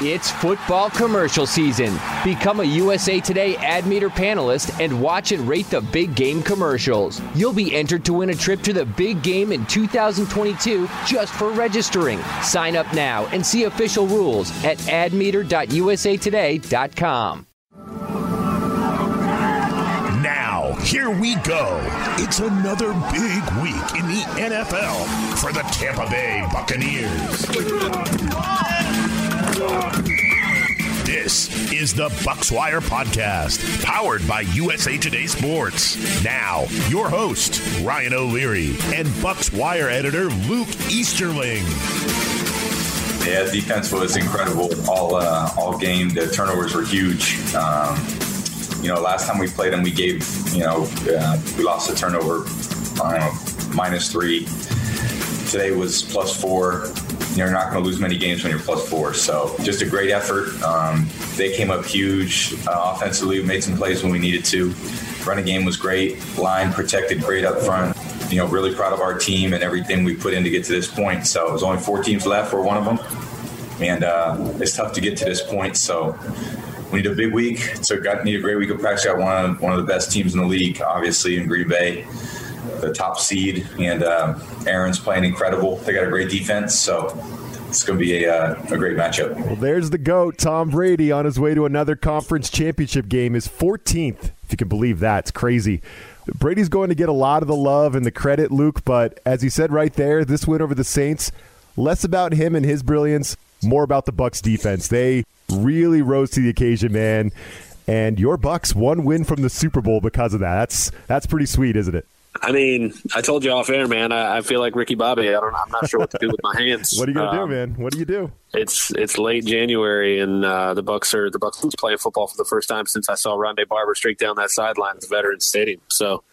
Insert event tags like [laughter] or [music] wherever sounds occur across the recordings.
It's football commercial season. Become a USA Today ad meter panelist and watch and rate the big game commercials. You'll be entered to win a trip to the big game in 2022 just for registering. Sign up now and see official rules at admeter.usatoday.com. Now, here we go. It's another big week in the NFL for the Tampa Bay Buccaneers. This is the Bucswire Podcast, powered by USA Today Sports. Now, your host, Ryan O'Leary, and Bucswire editor Luke Easterling. Yeah, defense was incredible all uh, all game. The turnovers were huge. Um, you know, last time we played them, we gave you know uh, we lost a turnover, know, minus three. Today was plus four you're not going to lose many games when you're plus four. So just a great effort. Um, they came up huge uh, offensively, made some plays when we needed to. Running game was great. Line protected great up front. You know, really proud of our team and everything we put in to get to this point. So there's only four teams left. We're one of them, and uh, it's tough to get to this point. So we need a big week. So got need a great week of practice. Got one of one of the best teams in the league, obviously in Green Bay the top seed, and uh, Aaron's playing incredible. They got a great defense, so it's going to be a, uh, a great matchup. Well, there's the GOAT, Tom Brady, on his way to another conference championship game, his 14th, if you can believe that. It's crazy. Brady's going to get a lot of the love and the credit, Luke, but as he said right there, this win over the Saints, less about him and his brilliance, more about the Bucs defense. They really rose to the occasion, man. And your Bucs one win from the Super Bowl because of that. That's that's pretty sweet, isn't it? I mean, I told you off air, man. I, I, feel like Ricky Bobby. I don't. I'm not sure what to do with my hands. [laughs] what are you gonna um, do, man? What do you do? It's it's late January, and uh, the Bucs are the Bucs playing football for the first time since I saw Rondé Barber streak down that sideline at the Veterans Stadium. So,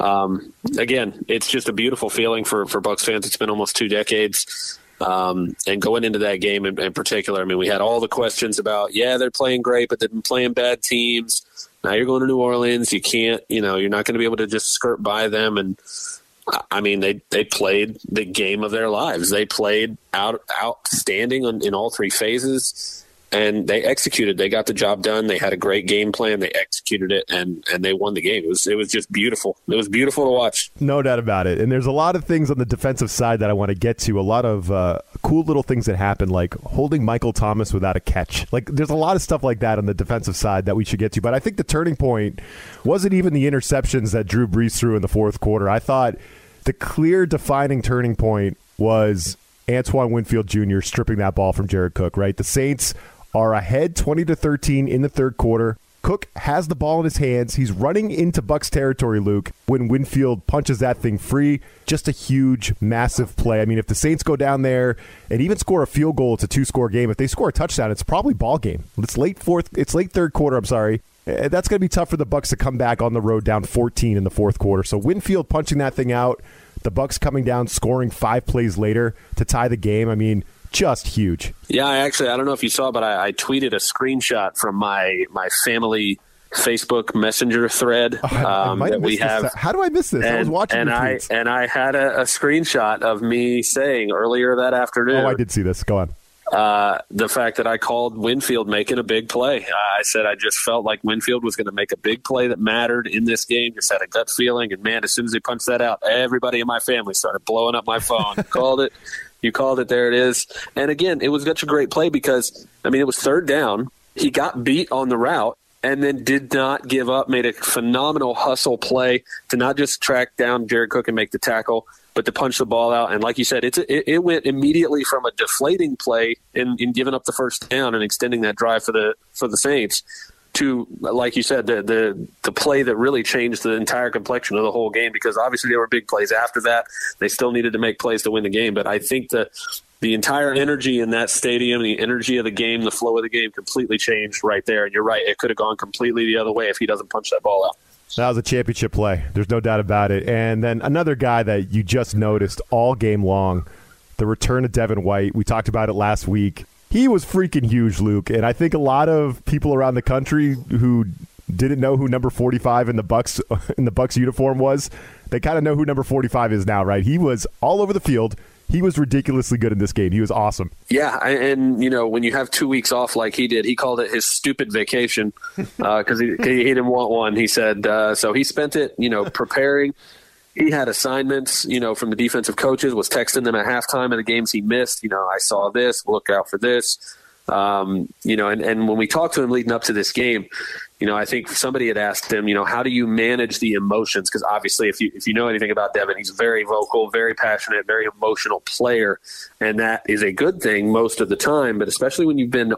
um, again, it's just a beautiful feeling for for Bucs fans. It's been almost two decades. Um, and going into that game in, in particular, I mean, we had all the questions about, yeah, they're playing great, but they've been playing bad teams now you're going to New Orleans. You can't, you know, you're not going to be able to just skirt by them. And I mean, they they played the game of their lives. They played out outstanding in all three phases and they executed. They got the job done. They had a great game plan. They executed it, and and they won the game. It was it was just beautiful. It was beautiful to watch. No doubt about it. And there's a lot of things on the defensive side that I want to get to. A lot of uh, cool little things that happen, like holding Michael Thomas without a catch. Like there's a lot of stuff like that on the defensive side that we should get to. But I think the turning point wasn't even the interceptions that Drew Brees threw in the fourth quarter. I thought the clear defining turning point was Antoine Winfield Jr. stripping that ball from Jared Cook, right? The Saints are ahead 20 to 13 in the third quarter. Cook has the ball in his hands. He's running into Bucs territory, Luke, when Winfield punches that thing free. Just a huge, massive play. I mean, if the Saints go down there and even score a field goal, it's a two-score game. If they score a touchdown, it's probably ball game. It's late fourth. It's late third quarter. I'm sorry. Eh, that's going to be tough for the Bucs to come back on the road down 14 in the fourth quarter. So Winfield punching that thing out. The Bucs coming down, scoring five plays later to tie the game. I mean, just huge. Yeah, I actually, I don't know if you saw, but I, I tweeted a screenshot from my my family Facebook Messenger thread oh, um, that we have. This. How do I miss this? And, I was watching and I and I had a, a, screenshot of me saying earlier that afternoon. Oh, I did see this. Go on. Uh, the fact that I called Winfield making a big play. I said I just felt like Winfield was going to make a big play that mattered in this game. Just had a gut feeling, and man, as soon as he punched that out, everybody in my family started blowing up my phone. [laughs] called it. You called it. There it is. And again, it was such a great play because I mean it was third down. He got beat on the route and then did not give up. Made a phenomenal hustle play to not just track down Jared Cook and make the tackle, but to punch the ball out. And like you said, it's it, it went immediately from a deflating play in, in giving up the first down and extending that drive for the for the Saints to, like you said, the, the the play that really changed the entire complexion of the whole game. Because obviously there were big plays after that. They still needed to make plays to win the game. But I think the the entire energy in that stadium, the energy of the game, the flow of the game, completely changed right there. And you're right; it could have gone completely the other way if he doesn't punch that ball out. That was a championship play. There's no doubt about it. And then another guy that you just noticed all game long, the return of Devin White. We talked about it last week he was freaking huge, Luke. And I think a lot of people around the country who didn't know who number 45 in the Bucs [laughs] in the Bucs uniform was, they kind of know who number 45 is now, right? He was all over the field. he was ridiculously good in this game. He was awesome. Yeah, and you know when you have two weeks off like he did, he called it his stupid vacation because uh, he, he didn't want one. He said uh, so. He spent it, you know, preparing. [laughs] he had assignments, you know, from the defensive coaches. Was texting them at halftime of the games he missed. You know, I saw this. Look out for this. Um, you know, and, and when we talked to him leading up to this game, you know, I think somebody had asked him, you know, how do you manage the emotions? Because obviously, if you if you know anything about Devin, he's very vocal, very passionate, very emotional player, and that is a good thing most of the time. But especially when you've been,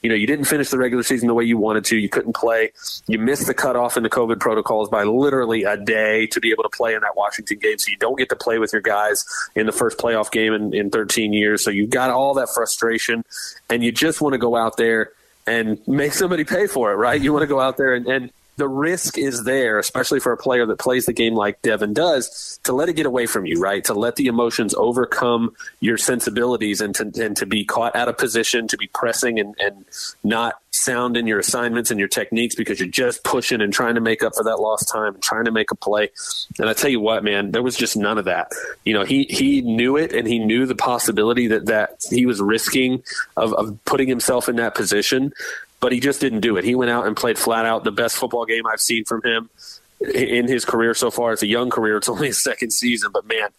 you know, you didn't finish the regular season the way you wanted to, you couldn't play, you missed the cutoff in the COVID protocols by literally a day to be able to play in that Washington game, so you don't get to play with your guys in the first playoff game in, in 13 years. So you've got all that frustration, and you just want to go out there and make somebody pay for it, right? You want to go out there and, and the risk is there, especially for a player that plays the game like Devin does, to let it get away from you, right? To let the emotions overcome your sensibilities and to, and to be caught out of position, to be pressing and, and not sound in your assignments and your techniques because you're just pushing and trying to make up for that lost time and trying to make a play. And I tell you what, man, there was just none of that. You know, he, he knew it and he knew the possibility that, that he was risking of, of putting himself in that position but he just didn't do it. He went out and played flat out the best football game I've seen from him in his career so far. It's a young career. It's [laughs] only his second season, but man,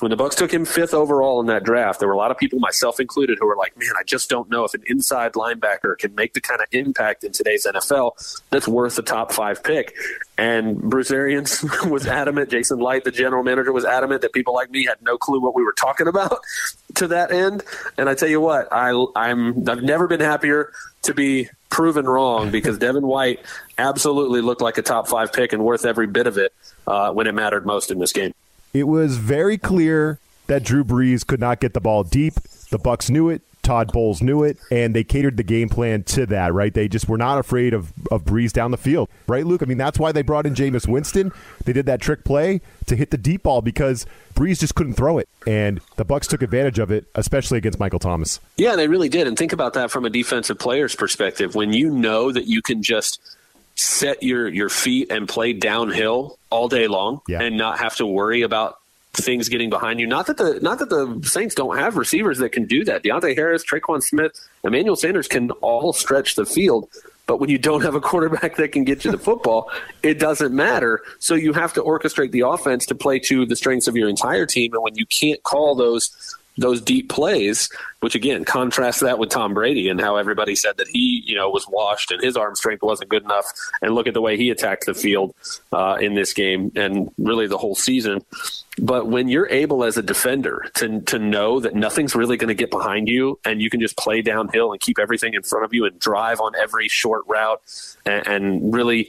when the Bucs took him fifth overall in that draft, there were a lot of people, myself included, who were like, "Man, I just don't know if an inside linebacker can make the kind of impact in today's NFL that's worth a top five pick." And Bruce Arians [laughs] was adamant. Jason Licht, the general manager, was adamant that people like me had no clue what we were talking about [laughs] to that end. And I tell you what, I, I'm I've never been happier to be proven wrong because Devin White absolutely looked like a top five pick and worth every bit of it uh, when it mattered most in this game. It was very clear that Drew Brees could not get the ball deep. The Bucs knew it. Todd Bowles knew it, and they catered the game plan to that, right? They just were not afraid of, of Brees down the field, right, Luke? I mean, that's why they brought in Jameis Winston. They did that trick play to hit the deep ball because Brees just couldn't throw it, and the Bucs took advantage of it, especially against Michael Thomas. Yeah, they really did. And think about that from a defensive player's perspective. When you know that you can just set your your feet and play downhill all day long yeah. and not have to worry about things getting behind you. Not that the not that the Saints don't have receivers that can do that. Deonte Harris, Tre'Quan Smith, Emmanuel Sanders can all stretch the field. But when you don't have a quarterback that can get you the football, it doesn't matter. So you have to orchestrate the offense to play to the strengths of your entire team. And when you can't call those those deep plays, which again contrasts that with Tom Brady and how everybody said that he, you know, was washed and his arm strength wasn't good enough. And look at the way he attacked the field uh, in this game and really the whole season. But when you're able as a defender to to know that nothing's really going to get behind you and you can just play downhill and keep everything in front of you and drive on every short route and, and really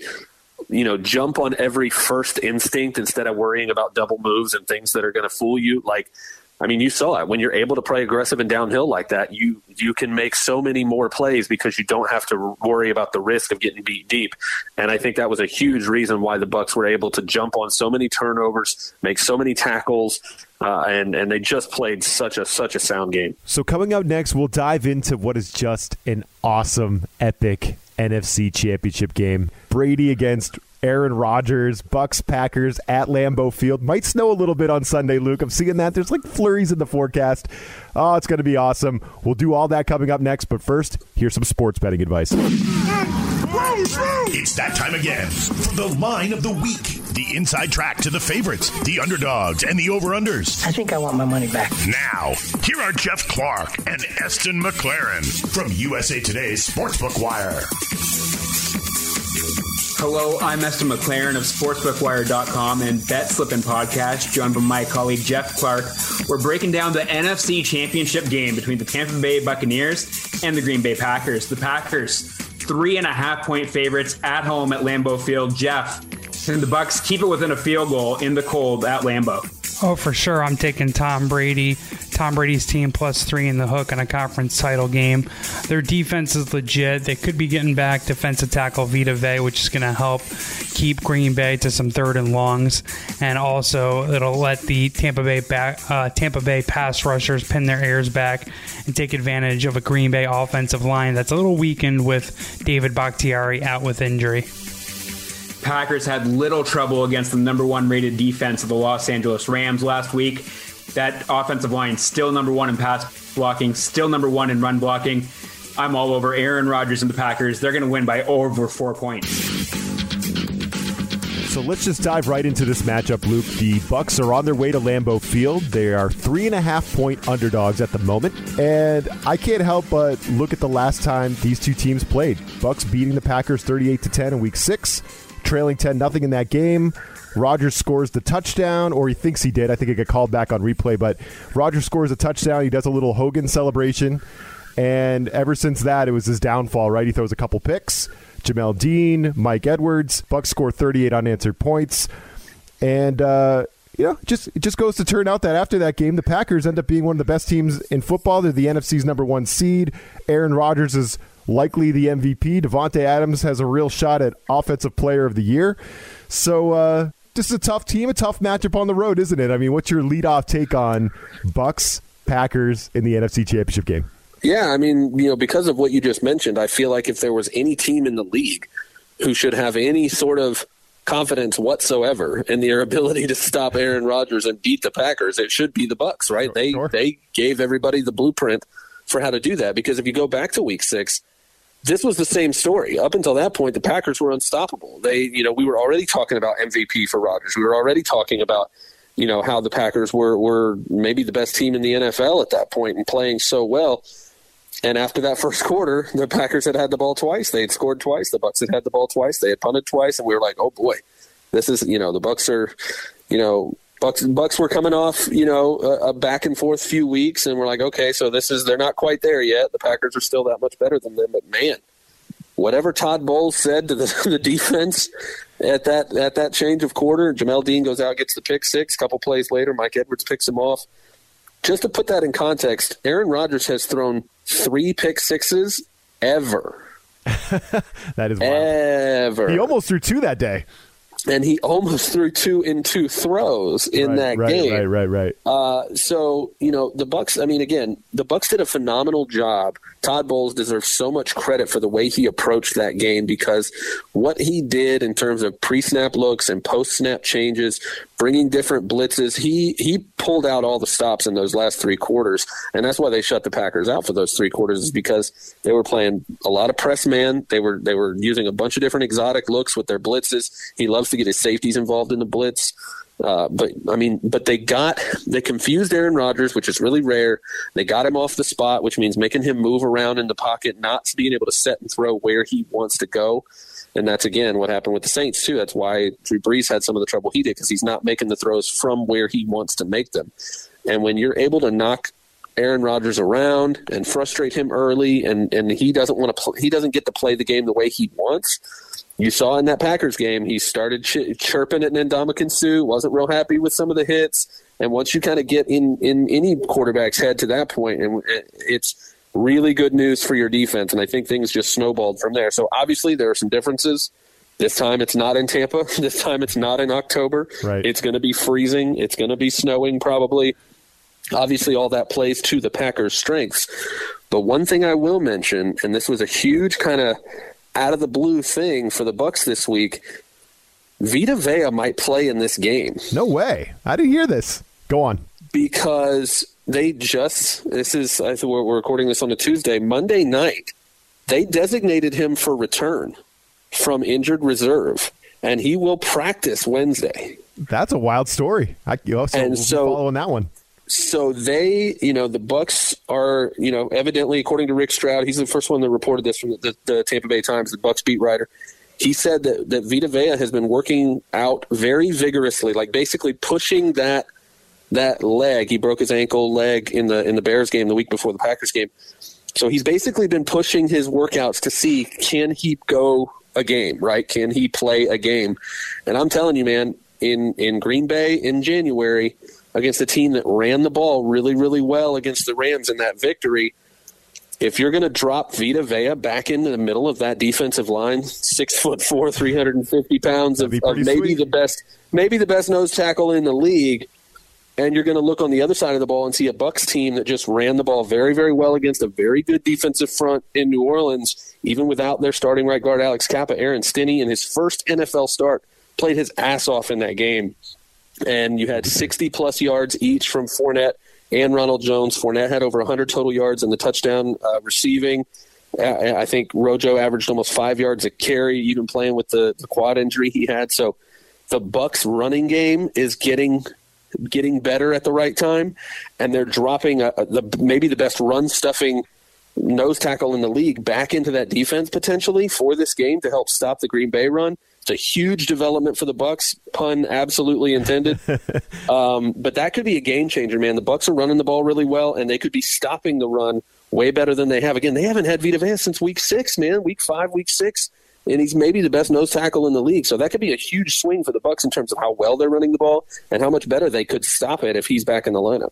you know, jump on every first instinct instead of worrying about double moves and things that are going to fool you. Like I mean, you saw it when you're able to play aggressive and downhill like that. You you can make so many more plays because you don't have to worry about the risk of getting beat deep. And I think that was a huge reason why the Bucs were able to jump on so many turnovers, make so many tackles, uh, and and they just played such a such a sound game. So coming up next, we'll dive into what is just an awesome, epic NFC Championship game. Brady against Aaron Rodgers, Bucs, Packers at Lambeau Field. Might snow a little bit on Sunday, Luke. I'm seeing that. There's like flurries in the forecast. Oh, it's going to be awesome. We'll do all that coming up next. But first, here's some sports betting advice. It's that time again for the line of the week. The inside track to the favorites, the underdogs, and the over-unders. I think I want my money back. Now, here are Jeff Clark and Eston McLaren from USA Today's Sportsbook Wire. Hello, I'm Esther McLaren of SportsbookWire.com and Bet Slippin' Podcast, joined by my colleague Jeff Clark. We're breaking down the NFC Championship game between the Tampa Bay Buccaneers and the Green Bay Packers. The Packers, three and a half point favorites at home at Lambeau Field. Jeff, and the Bucs keep it within a field goal in the cold at Lambeau. Oh, for sure. I'm taking Tom Brady. Tom Brady's team plus three in the hook in a conference title game. Their defense is legit. They could be getting back defensive tackle Vita Vea, which is going to help keep Green Bay to some third and longs, and also it'll let the Tampa Bay back, uh, Tampa Bay pass rushers pin their ears back and take advantage of a Green Bay offensive line that's a little weakened with David Bakhtiari out with injury. Packers had little trouble against the number one rated defense of the Los Angeles Rams last week. That offensive line still number one in pass blocking, still number one in run blocking. I'm all over Aaron Rodgers and the Packers. They're going to win by over four points. So let's just dive right into this matchup, Luke. The Bucs are on their way to Lambeau Field. They are three and a half point underdogs at the moment, and I can't help but look at the last time these two teams played. Bucs beating the Packers thirty-eight to ten in Week Six, trailing ten nothing in that game. Rodgers scores the touchdown, or he thinks he did. I think it got called back on replay, but Rodgers scores a touchdown. He does a little Hogan celebration, and ever since that, it was his downfall. Right, he throws a couple picks. Jamel Dean, Mike Edwards. Bucs score 38 unanswered points. And, uh, you know, just it just goes to turn out that after that game, the Packers end up being one of the best teams in football. They're the NFC's number one seed. Aaron Rodgers is likely the MVP. Davante Adams has a real shot at Offensive Player of the Year. So uh, this is a tough team, a tough matchup on the road, isn't it? I mean, what's your leadoff take on Bucs Packers in the NFC Championship game? Yeah, I mean, you know, because of what you just mentioned, I feel like if there was any team in the league who should have any sort of confidence whatsoever in their [laughs] ability to stop Aaron Rodgers and beat the Packers, it should be the Bucs, right? They sure. they gave everybody the blueprint for how to do that because if you go back to week 6, this was the same story. Up until that point, the Packers were unstoppable. They, you know, we were already talking about MVP for Rodgers. We were already talking about you know how the Packers were were maybe the best team in the NFL at that point and playing so well. And after that first quarter, the Packers had had the ball twice. They had scored twice. The Bucs had had the ball twice. They had punted twice, and we were like, "Oh boy, this is you know the Bucs are, you know." Bucs Bucs were coming off, you know, a, a back and forth few weeks, and we're like, okay, so this is they're not quite there yet. The Packers are still that much better than them, but man, whatever Todd Bowles said to the, [laughs] the defense at that at that change of quarter, Jamel Dean goes out, gets the pick six. A couple plays later, Mike Edwards picks him off. Just to put that in context, Aaron Rodgers has thrown three pick sixes ever. [laughs] that is wild. ever. He almost threw two that day and he almost [laughs] threw two in two throws in right, that right, game. Right, right, right. Uh, so you know the Bucs. I mean, again, the Bucs did a phenomenal job. Todd Bowles deserves so much credit for the way he approached that game because what he did in terms of pre-snap looks and post-snap changes, bringing different blitzes, he he pulled out all the stops in those last three quarters, and that's why they shut the Packers out for those three quarters is because they were playing a lot of press man. They were they were using a bunch of different exotic looks with their blitzes. He loves to get his safeties involved in the blitz. Uh, but I mean, but they got they confused Aaron Rodgers, which is really rare. They got him off the spot, which means making him move around in the pocket, not being able to set and throw where he wants to go. And that's again what happened with the Saints too. That's why Drew Brees had some of the trouble he did because he's not making the throws from where he wants to make them. And when you're able to knock Aaron Rodgers around and frustrate him early, and and he doesn't want to pl- he doesn't get to play the game the way he wants you saw in that Packers game, he started ch- chirping at Ndamukong Suh, wasn't real happy with some of the hits. And once you kind of get in, in any quarterback's head to that point, and it's really good news for your defense. And I think things just snowballed from there. So obviously there are some differences. This time it's not in Tampa. [laughs] This time it's not in October. Right. It's going to be freezing. It's going to be snowing probably. Obviously, all that plays to the Packers' strengths. But one thing I will mention, and this was a huge kind of out of the blue thing for the Bucs this week. Vita Vea might play in this game. No way. I didn't hear this. Go on. Because they just this is I think we're recording this on a Tuesday, Monday night. They designated him for return from injured reserve, and he will practice Wednesday. That's a wild story. I you also and so, following that one so they, you know, the Bucs are, you know, evidently according to Rick Stroud, he's the first one that reported this from the, the, Tampa Bay Times, the Bucs beat writer. He said that that Vita Vea has been working out very vigorously, like basically pushing that that leg. He broke his ankle leg in the in the Bears game the week before the Packers game. So he's basically been pushing his workouts to see can he go a game, right? Can he play a game? And I'm telling you, man, in in Green Bay in January against a team that ran the ball really, really well against the Rams in that victory. If you're going to drop Vita Vea back into the middle of that defensive line, six foot four, 350 pounds of, of maybe sweet. the best, maybe the best nose tackle in the league, and you're going to look on the other side of the ball and see a Bucs team that just ran the ball very, very well against a very good defensive front in New Orleans, even without their starting right guard Alex Cappa. Aaron Stinnie in his first NFL start played his ass off in that game and you had 60 plus yards each from Fournette and Ronald Jones. Fournette had over 100 total yards in the touchdown uh, receiving. I think Rojo averaged almost five yards a carry, even playing with the, the quad injury he had. So the Bucs running game is getting getting better at the right time, and they're dropping a, a, the maybe the best run stuffing nose tackle in the league back into that defense potentially for this game to help stop the Green Bay run. It's a huge development for the Bucs. Pun absolutely intended. [laughs] um, but that could be a game changer, man. The Bucs are running the ball really well, and they could be stopping the run way better than they have. Again, they haven't had Vita Vea since week six, man. Week five, week six and he's maybe the best nose tackle in the league. So that could be a huge swing for the Bucs in terms of how well they're running the ball and how much better they could stop it if he's back in the lineup.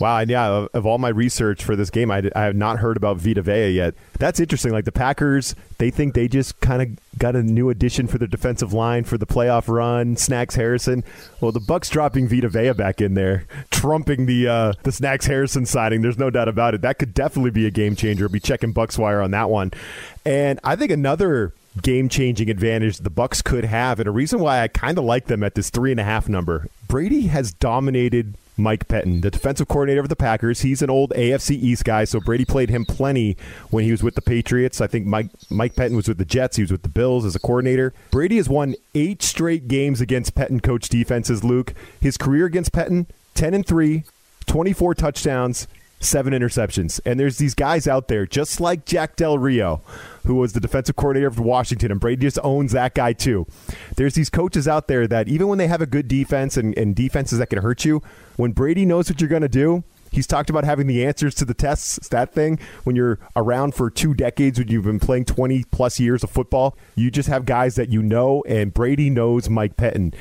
Wow, and yeah, of, of all my research for this game, I, I have not heard about Vita Vea yet. That's interesting. Like the Packers, they think they just kind of got a new addition for their defensive line for the playoff run. Snacks Harrison. Well, the Bucs dropping Vita Vea back in there, trumping the uh, the Snacks Harrison signing. There's no doubt about it. That could definitely be a game changer. Be checking Bucs wire on that one. And I think another game changing advantage the Bucs could have, and a reason why I kind of like them at this three and a half number. Brady has dominated Mike Pettine, the defensive coordinator of the Packers. He's an old AFC East guy, so Brady played him plenty when he was with the Patriots. I think Mike Mike Pettine was with the Jets. He was with the Bills as a coordinator. Brady has won eight straight games against Pettine coach defenses. Luke, his career against Pettine, ten and three, 24 touchdowns, seven interceptions. And there's these guys out there, just like Jack Del Rio, who was the defensive coordinator of Washington, and Brady just owns that guy too. There's these coaches out there that even when they have a good defense and, and defenses that can hurt you, when Brady knows what you're going to do, He's talked about having the answers to the tests. that thing when you're around for two decades, when you've been playing 20 plus years of football, you just have guys that you know, and Brady knows Mike Pettine.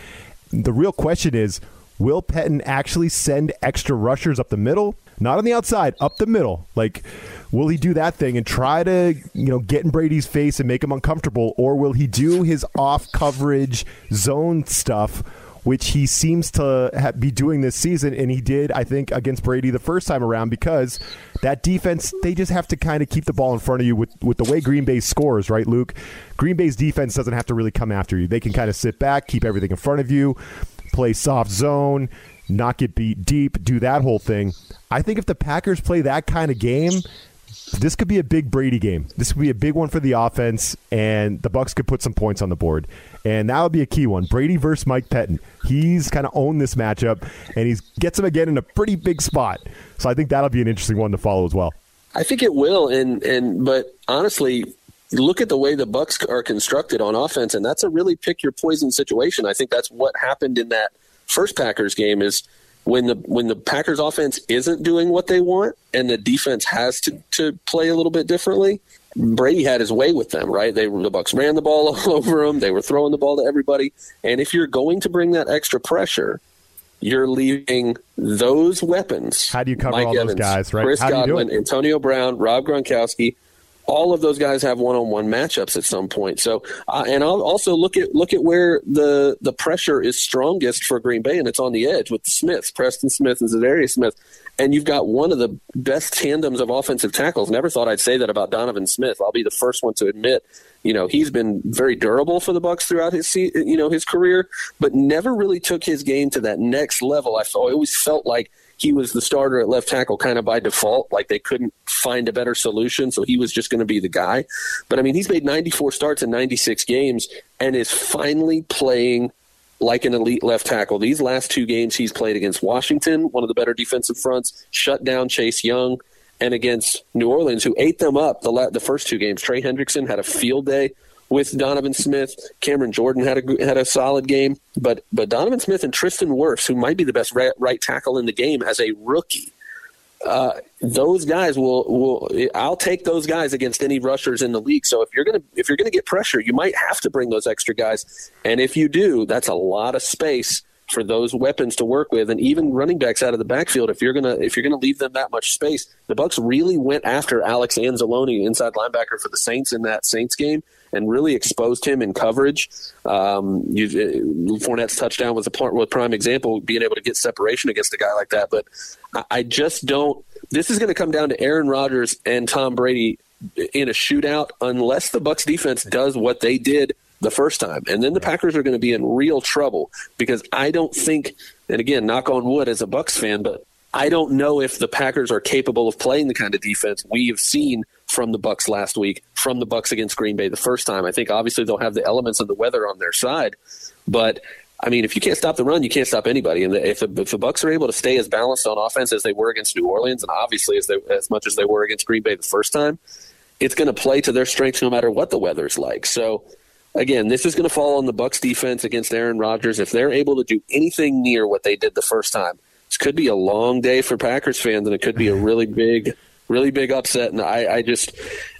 The real question is will Pettine actually send extra rushers up the middle? Not on the outside, up the middle. Like, will he do that thing and try to, you know, get in Brady's face and make him uncomfortable, or will he do his off coverage zone stuff? Which he seems to ha- be doing this season, and he did, I think, against Brady the first time around because that defense, they just have to kind of keep the ball in front of you with, with the way Green Bay scores, right, Luke? Green Bay's defense doesn't have to really come after you. They can kind of sit back, keep everything in front of you, play soft zone, not get beat deep, do that whole thing. I think if the Packers play that kind of game, this could be a big Brady game. This could be a big one for the offense, and the Bucs could put some points on the board. And that would be a key one. Brady versus Mike Pettine. He's kind of owned this matchup, and he gets him again in a pretty big spot. So I think that'll be an interesting one to follow as well. I think it will, and and but honestly, look at the way the Bucs are constructed on offense, and that's a really pick your poison situation. I think that's what happened in that first Packers game is when the when the Packers offense isn't doing what they want and the defense has to, to play a little bit differently. Brady had his way with them, right? They the Bucs ran the ball [laughs] all over them. They were throwing the ball to everybody. And if you're going to bring that extra pressure, you're leaving those weapons. How do you cover Mike all Evans, those guys, right? Chris Godwin, Antonio Brown, Rob Gronkowski, all of those guys have one-on-one matchups at some point. So, uh, and I'll also look at look at where the the pressure is strongest for Green Bay, and it's on the edge with the Smiths, Preston Smith and Za'Darius Smith, and you've got one of the best tandems of offensive tackles. Never thought I'd say that about Donovan Smith. I'll be the first one to admit, you know, he's been very durable for the Bucs throughout his you know his career, but never really took his game to that next level. I, I always felt like he was the starter at left tackle kind of by default. Like they couldn't find a better solution, so he was just going to be the guy. But I mean, he's made 94 starts in 96 games and is finally playing like an elite left tackle. These last two games he's played against Washington, one of the better defensive fronts, shut down Chase Young, and against New Orleans, who ate them up the la- the first two games. Trey Hendrickson had a field day with Donovan Smith. Cameron Jordan had a had a solid game, but but Donovan Smith and Tristan Wirfs, who might be the best right, right tackle in the game as a rookie, uh, those guys will will I'll take those guys against any rushers in the league. So if you're gonna if you're gonna get pressure, you might have to bring those extra guys, and if you do, that's a lot of space for those weapons to work with and even running backs out of the backfield if you're going to if you're to leave them that much space the bucs really went after alex anzalone inside linebacker for the saints in that saints game and really exposed him in coverage. Um, you, uh, Fournette's touchdown was a prime example, being able to get separation against a guy like that. But I, I just don't. This is going to come down to Aaron Rodgers and Tom Brady in a shootout unless the Bucs defense does what they did the first time. And then the Packers are going to be in real trouble because I don't think, and again, knock on wood as a Bucs fan, but I don't know if the Packers are capable of playing the kind of defense we have seen from the Bucs last week, from the Bucs against Green Bay the first time. I think obviously they'll have the elements of the weather on their side, but I mean, if you can't stop the run, you can't stop anybody. And if the, if the Bucs are able to stay as balanced on offense as they were against New Orleans, and obviously as they, as much as they were against Green Bay the first time, it's going to play to their strengths no matter what the weather's like. So again, this is going to fall on the Bucs defense against Aaron Rodgers. If they're able to do anything near what they did the first time, this could be a long day for Packers fans, and it could be a really big really big upset, and I, I just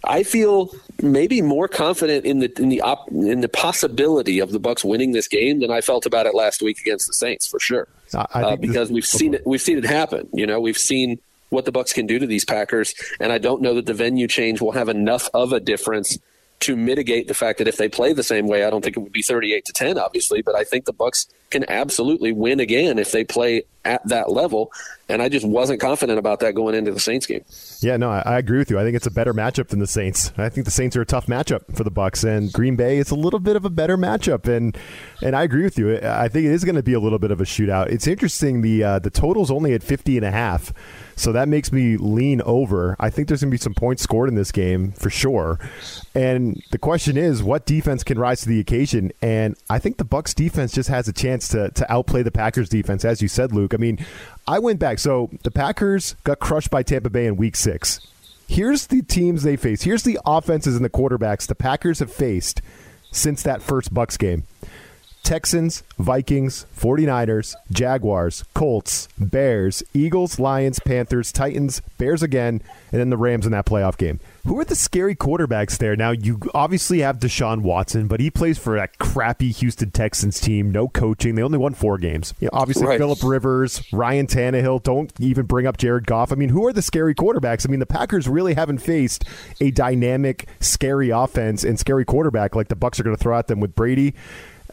I feel maybe more confident in the in the op, in the possibility of the Bucs winning this game than I felt about it last week against the Saints for sure. Uh, because we've seen it we've seen it happen. You know, we've seen what the Bucs can do to these Packers, and I don't know that the venue change will have enough of a difference to mitigate the fact that if they play the same way, I don't think it would be 38 to 10, obviously, but I think the Bucs can absolutely win again if they play at that level. And I just wasn't confident about that going into the Saints game. Yeah, no, I, I agree with you. I think it's a better matchup than the Saints. I think the Saints are a tough matchup for the Bucs, and Green Bay is a little bit of a better matchup. And and I agree with you. I think it is going to be a little bit of a shootout. It's interesting. The uh, the total's only at 50 and a half. So that makes me lean over. I think there's going to be some points scored in this game for sure. And the question is, what defense can rise to the occasion? And I think the Bucs defense just has a chance to to outplay the Packers defense, as you said, Luke. I mean, I went back. So the Packers got crushed by Tampa Bay in Week Six. Here's the teams they face. Here's the offenses and the quarterbacks the Packers have faced since that first Bucs game. Texans, Vikings, 49ers, Jaguars, Colts, Bears, Eagles, Lions, Panthers, Titans, Bears again, and then the Rams in that playoff game. Who are the scary quarterbacks there? Now, you obviously have Deshaun Watson, but he plays for that crappy Houston Texans team. No coaching. They only won four games. You know, obviously, right. Philip Rivers, Ryan Tannehill. Don't even bring up Jared Goff. I mean, who are the scary quarterbacks? I mean, the Packers really haven't faced a dynamic, scary offense and scary quarterback like the Bucs are going to throw at them with Brady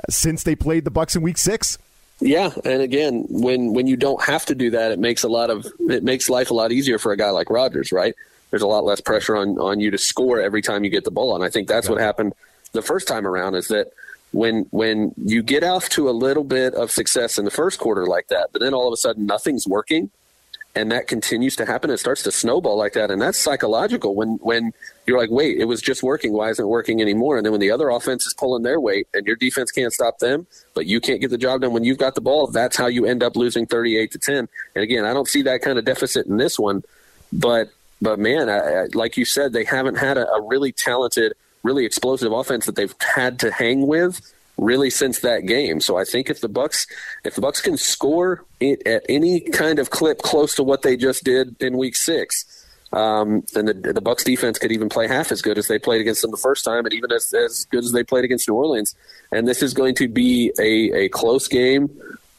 since they played the Bucs in Week Six. Yeah, and again, when when you don't have to do that, it makes a lot of it makes life a lot easier for a guy like Rodgers, right? There's a lot less pressure on on you to score every time you get the ball, and I think that's yeah. what happened the first time around. Is that when when you get off to a little bit of success in the first quarter like that, but then all of a sudden nothing's working, and that continues to happen. It starts to snowball like that, and that's psychological. When when you're like, wait, it was just working. Why isn't it working anymore? And then when the other offense is pulling their weight, and your defense can't stop them, but you can't get the job done when you've got the ball, that's how you end up losing 38 to 10. And again, I don't see that kind of deficit in this one, but but man, I, I, like you said, they haven't had a, a really talented, really explosive offense that they've had to hang with really since that game. So I think if the Bucs if the Bucs can score it at any kind of clip close to what they just did in Week Six, um, then the, the Bucs defense could even play half as good as they played against them the first time, and even as, as good as they played against New Orleans. And this is going to be a, a close game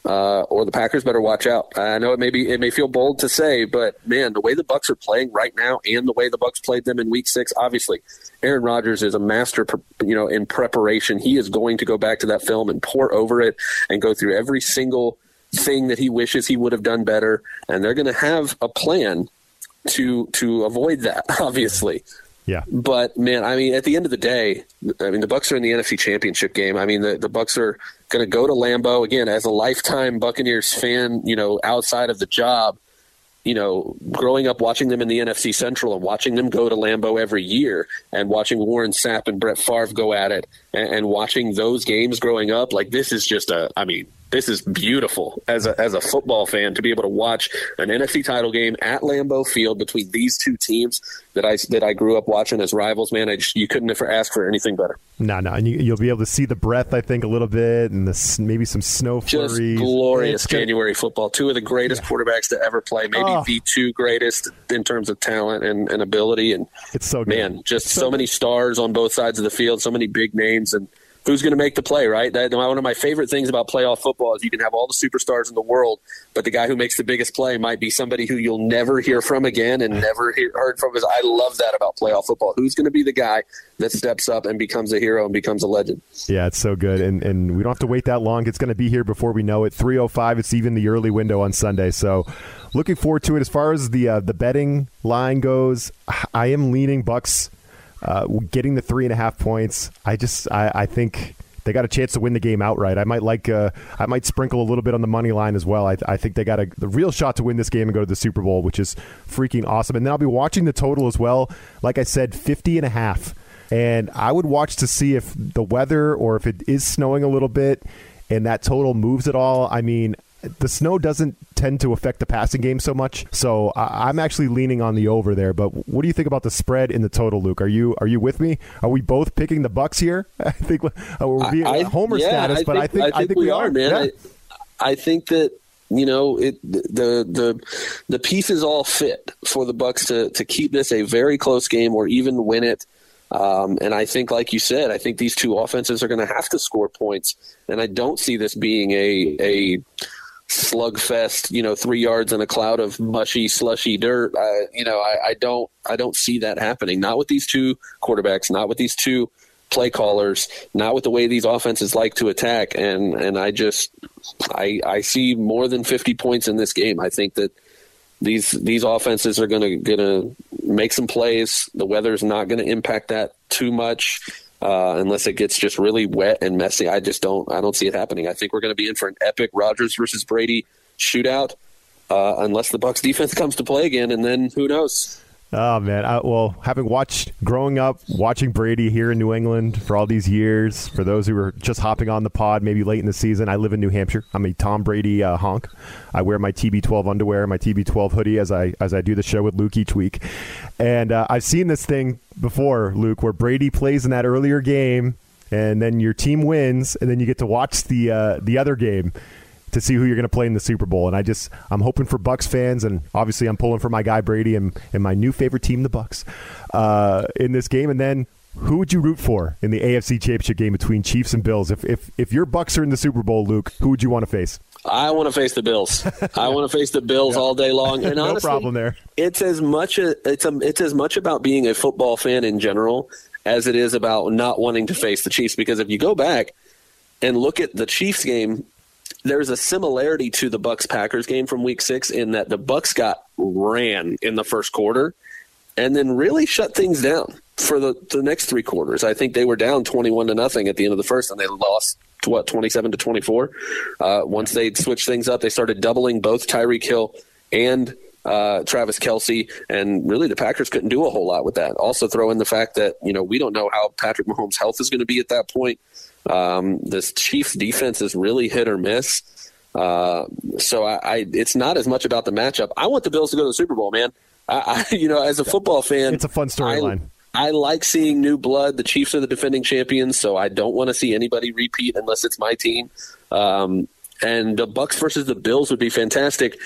uh, or the Packers better watch out. I know it may be it may feel bold to say, but man, the way the Bucs are playing right now, and the way the Bucs played them in Week Six, obviously, Aaron Rodgers is a master, you know, in preparation. He is going to go back to that film and pore over it and go through every single thing that he wishes he would have done better, and they're going to have a plan to to avoid that, [laughs] obviously. Yeah. But man, I mean, at the end of the day, I mean, the Bucs are in the NFC Championship game. I mean, the the Bucs are going to go to Lambeau again as a lifetime Buccaneers fan. You know, outside of the job, you know, growing up watching them in the NFC Central and watching them go to Lambeau every year, and watching Warren Sapp and Brett Favre go at it, and, and watching those games growing up, like this is just a. I mean, this is beautiful as a, as a football fan to be able to watch an NFC title game at Lambeau Field between these two teams that I that I grew up watching as rivals. Man, I just, you couldn't ever ask for anything better. No, no, and you, will be able to see the breath, I think, a little bit, and the, maybe some snow flurries. Just glorious January football. Two of the greatest yeah. quarterbacks to ever play, maybe oh. the two greatest in terms of talent and, and ability. And it's so good. man, just so, so many stars on both sides of the field, so many big names, and who's going to make the play, right? That, one of my favorite things about playoff football is you can have all the superstars in the world, but the guy who makes the biggest play might be somebody who you'll never hear from again and never hear, heard from. Is I love that about playoff football. Who's going to be the guy that steps up and becomes a hero and becomes a legend? Yeah, it's so good, and and we don't have to wait that long. It's going to be here before we know it. Three oh five. It's even the early window on Sunday, so looking forward to it. As far as the uh, the betting line goes, I am leaning Bucs uh, getting the three and a half points. I just I, I think they got a chance to win the game outright. I might like uh, I might sprinkle a little bit on the money line as well. I, I think they got a the real shot to win this game and go to the Super Bowl, which is freaking awesome. And then I'll be watching the total as well. Like I said, 50 and a half. And I would watch to see if the weather or if it is snowing a little bit and that total moves at all. I mean, the snow doesn't tend to affect the passing game so much. So I, am actually leaning on the over there. But what do you think about the spread in the total, Luke? Are you are you with me? Are we both picking the Bucs here? [laughs] I think uh, we're being I, Homer yeah, status, I but think, I think I think, think we, we, are, man. Yeah. I, I think that you know it the the the pieces all fit for the Bucs to to keep this a very close game or even win it. Um, and I think, like you said, I think these two offenses are going to have to score points, and I don't see this being a a slugfest, you know, three yards in a cloud of mushy, slushy dirt. I, you know, I, I don't, I don't see that happening. Not with these two quarterbacks. Not with these two play callers. Not with the way these offenses like to attack. And and I just, I I see more than fifty points in this game. I think that these these offenses are going to going to make some plays. The weather's not going to impact that too much uh, unless it gets just really wet and messy. I just don't I don't see it happening. I think we're going to be in for an epic Rodgers versus Brady shootout. Uh, unless the Bucs defense comes to play again, and then who knows? Oh man, I, well, having watched growing up, watching Brady here in New England for all these years. For those who are just hopping on the pod, maybe late in the season, I live in New Hampshire. I'm a Tom Brady uh, honk. I wear my TB12 underwear, my TB12 hoodie as I as I do the show with Luke each week, and uh, I've seen this thing before, Luke, where Brady plays in that earlier game, and then your team wins, and then you get to watch the uh, the other game to see who you're going to play in the Super Bowl. And I just I'm hoping for Bucs fans, and obviously I'm pulling for my guy Brady and, and my new favorite team, the Bucs, uh, in this game. And then who would you root for in the AFC Championship game between Chiefs and Bills? If if if your Bucs are in the Super Bowl, Luke, who would you want to face? I want to face the Bills. [laughs] I want to face the Bills yeah. all day long. And [laughs] no honestly, problem there. It's as much a, it's a, it's as much about being a football fan in general as it is about not wanting to face the Chiefs. Because if you go back and look at the Chiefs game there's a similarity to the Bucs Packers game from Week Six in that the Bucs got ran in the first quarter, and then really shut things down for the, the next three quarters. I think they were down twenty one to nothing at the end of the first, and they lost to what twenty seven to twenty four. Uh, once they switched things up, they started doubling both Tyreek Hill and uh, Travis Kelce, and really the Packers couldn't do a whole lot with that. Also, throw in the fact that you know we don't know how Patrick Mahomes' health is going to be at that point. Um, this Chiefs defense is really hit or miss. Uh, so I, I, it's not as much about the matchup. I want the Bills to go to the Super Bowl, man. I, I [laughs] you know, as a football fan, it's a fun storyline. I, I like seeing new blood. The Chiefs are the defending champions, so I don't want to see anybody repeat unless it's my team. Um, and the Bucs versus the Bills would be fantastic,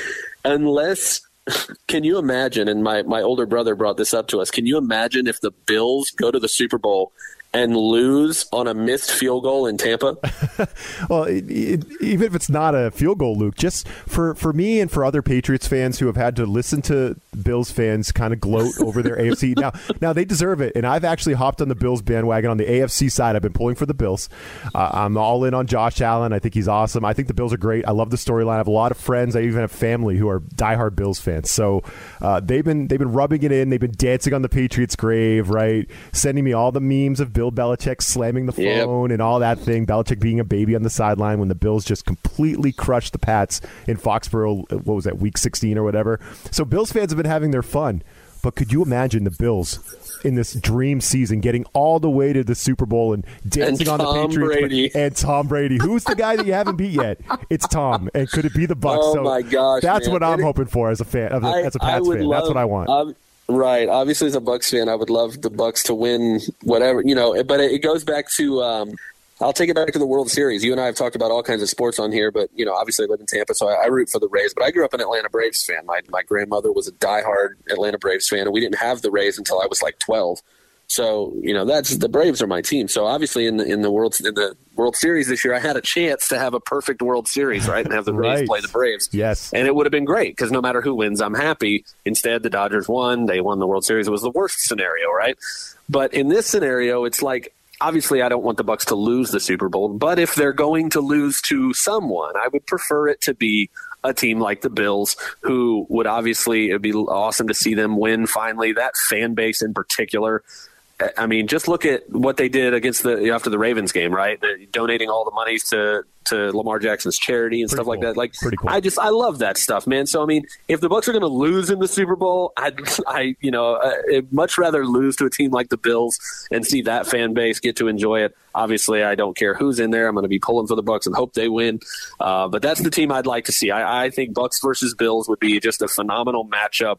unless. [laughs] Can you imagine? And my, my older brother brought this up to us. Can you imagine if the Bills go to the Super Bowl and lose on a missed field goal in Tampa? [laughs] well, it, it, even if it's not a field goal, Luke, just for, for me and for other Patriots fans who have had to listen to Bills fans kind of gloat [laughs] over their AFC. Now, now they deserve it, and I've actually hopped on the Bills bandwagon on the AFC side. I've been pulling for the Bills. Uh, I'm all in on Josh Allen. I think he's awesome. I think the Bills are great. I love the storyline. I have a lot of friends. I even have family who are diehard Bills fans. So uh, they've been they've been rubbing it in. They've been dancing on the Patriots' grave, right? Sending me all the memes of Bill Belichick slamming the phone yep. and all that thing. Belichick being a baby on the sideline when the Bills just completely crushed the Pats in Foxborough. What was that? Week 16 or whatever. So Bills fans have been having their fun. But could you imagine the Bills in this dream season getting all the way to the Super Bowl and dancing and on the Patriots Brady. and Tom Brady? Who's the guy that you haven't beat yet? It's Tom. And could it be the Bucs? Oh so my gosh! That's man. what I'm it, hoping for as a fan, as a, I, as a Pats fan. Love, that's what I want. Um, right. Obviously, as a Bucs fan, I would love the Bucs to win whatever you know. But it, goes back to. Um, I'll take it back to the World Series. You and I have talked about all kinds of sports on here, but you know, obviously I live in Tampa, so I, I root for the Rays. But I grew up an Atlanta Braves fan. My my grandmother was a diehard Atlanta Braves fan, and we didn't have the Rays until I was like twelve. So you know, that's the Braves are my team. So obviously in the in the world in the World Series this year, I had a chance to have a perfect World Series, right, and have the right. [laughs] Rays play the Braves. Yes, and it would have been great because no matter who wins, I'm happy. Instead, the Dodgers won; they won the World Series. It was the worst scenario, right? But in this scenario, it's like obviously I don't want the Bucs to lose the Super Bowl, but if they're going to lose to someone, I would prefer it to be a team like the Bills, who would obviously it'd be awesome to see them win finally. That fan base in particular, I mean, just look at what they did against the after the Ravens game, right? They're donating all the monies to to Lamar Jackson's charity and Pretty stuff cool. like that. Like, Pretty cool. I just I love that stuff, man. So I mean, if the Bucs are going to lose in the Super Bowl, I [laughs] I you know uh, I'd much rather lose to a team like the Bills and see that fan base get to enjoy it. Obviously, I don't care who's in there. I'm going to be pulling for the Bucs and hope they win. Uh, but that's the team I'd like to see. I, I think Bucs versus Bills would be just a phenomenal matchup.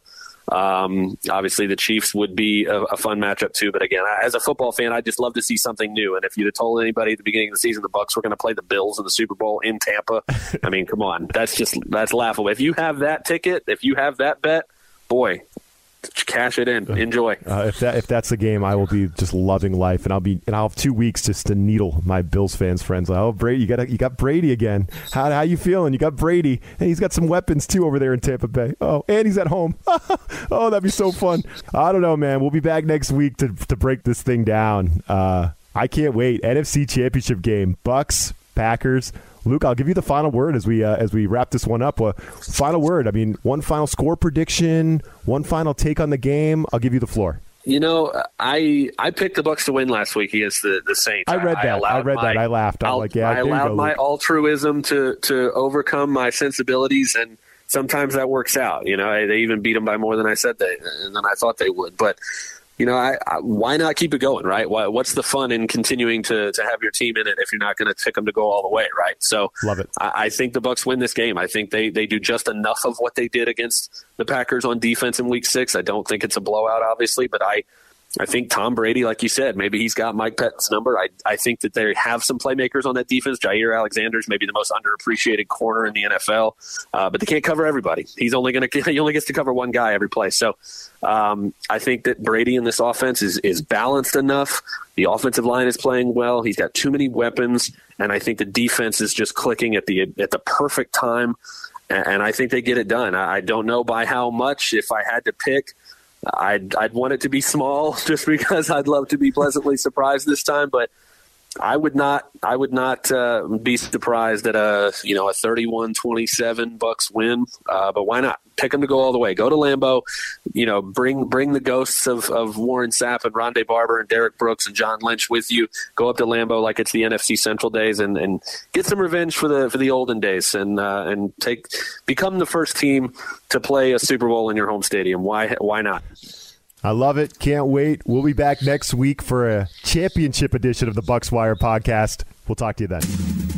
Um, obviously, the Chiefs would be a, a fun matchup too. But again, I, as a football fan, I just love to see something new. And if you'd have told anybody at the beginning of the season the Bucs were going to play the Bills in the Super Bowl in Tampa, [laughs] I mean, come on, that's just that's laughable. If you have that ticket, if you have that bet, boy, cash it in, enjoy. Uh, if that if that's the game, I will be just loving life, and I'll be and I'll have two weeks just to needle my Bills fans friends. Like, oh, Brady, you got you got Brady again. How how you feeling? You got Brady, and he's got some weapons too over there in Tampa Bay. Oh, and he's at home. [laughs] oh, that'd be so fun. I don't know, man. We'll be back next week to to break this thing down. Uh, I can't wait. NFC Championship game, Bucs, Packers. Luke, I'll give you the final word as we uh, as we wrap this one up. Uh, final word. I mean, one final score prediction, one final take on the game. I'll give you the floor. You know, I I picked the Bucs to win last week against the the Saints. I read that. I, allowed read my- that. I laughed. I'm like, yeah, I allowed go, my Luke. altruism to to overcome my sensibilities, and sometimes that works out. You know, they even beat them by more than I said they, and than I thought they would. But you know, I, I, why not keep it going, right? Why, what's the fun in continuing to to have your team in it if you're not going to pick them to go all the way, right? So, Love it. I, I think the Bucs win this game. I think they they do just enough of what they did against the Packers on defense in Week Six. I don't think it's a blowout, obviously, but I I think Tom Brady, like you said, maybe he's got Mike Pettine's number. I, I think that they have some playmakers on that defense. Jaire Alexander's maybe the most underappreciated corner in the NFL, uh, but they can't cover everybody. He's only going to [laughs] he only gets to cover one guy every play. So um, I think that Brady in this offense is is balanced enough. The offensive line is playing well. He's got too many weapons, and I think the defense is just clicking at the at the perfect time. And and I think they get it done. I I don't know by how much. If I had to pick, I'd I'd want it to be small, [laughs] just because I'd love to be pleasantly surprised this time. But I would not I would not uh, be surprised at a you know a 31-27 Bucs win. Uh, but why not pick them to go all the way? Go to Lambeau, you know, bring bring the ghosts of, of Warren Sapp and Rondé Barber and Derrick Brooks and John Lynch with you. Go up to Lambeau like it's the NFC Central days and, and get some revenge for the for the olden days and uh, and take become the first team to play a Super Bowl in your home stadium. Why why not? I love it. Can't wait. We'll be back next week for a championship edition of the Bucs Wire podcast. We'll talk to you then.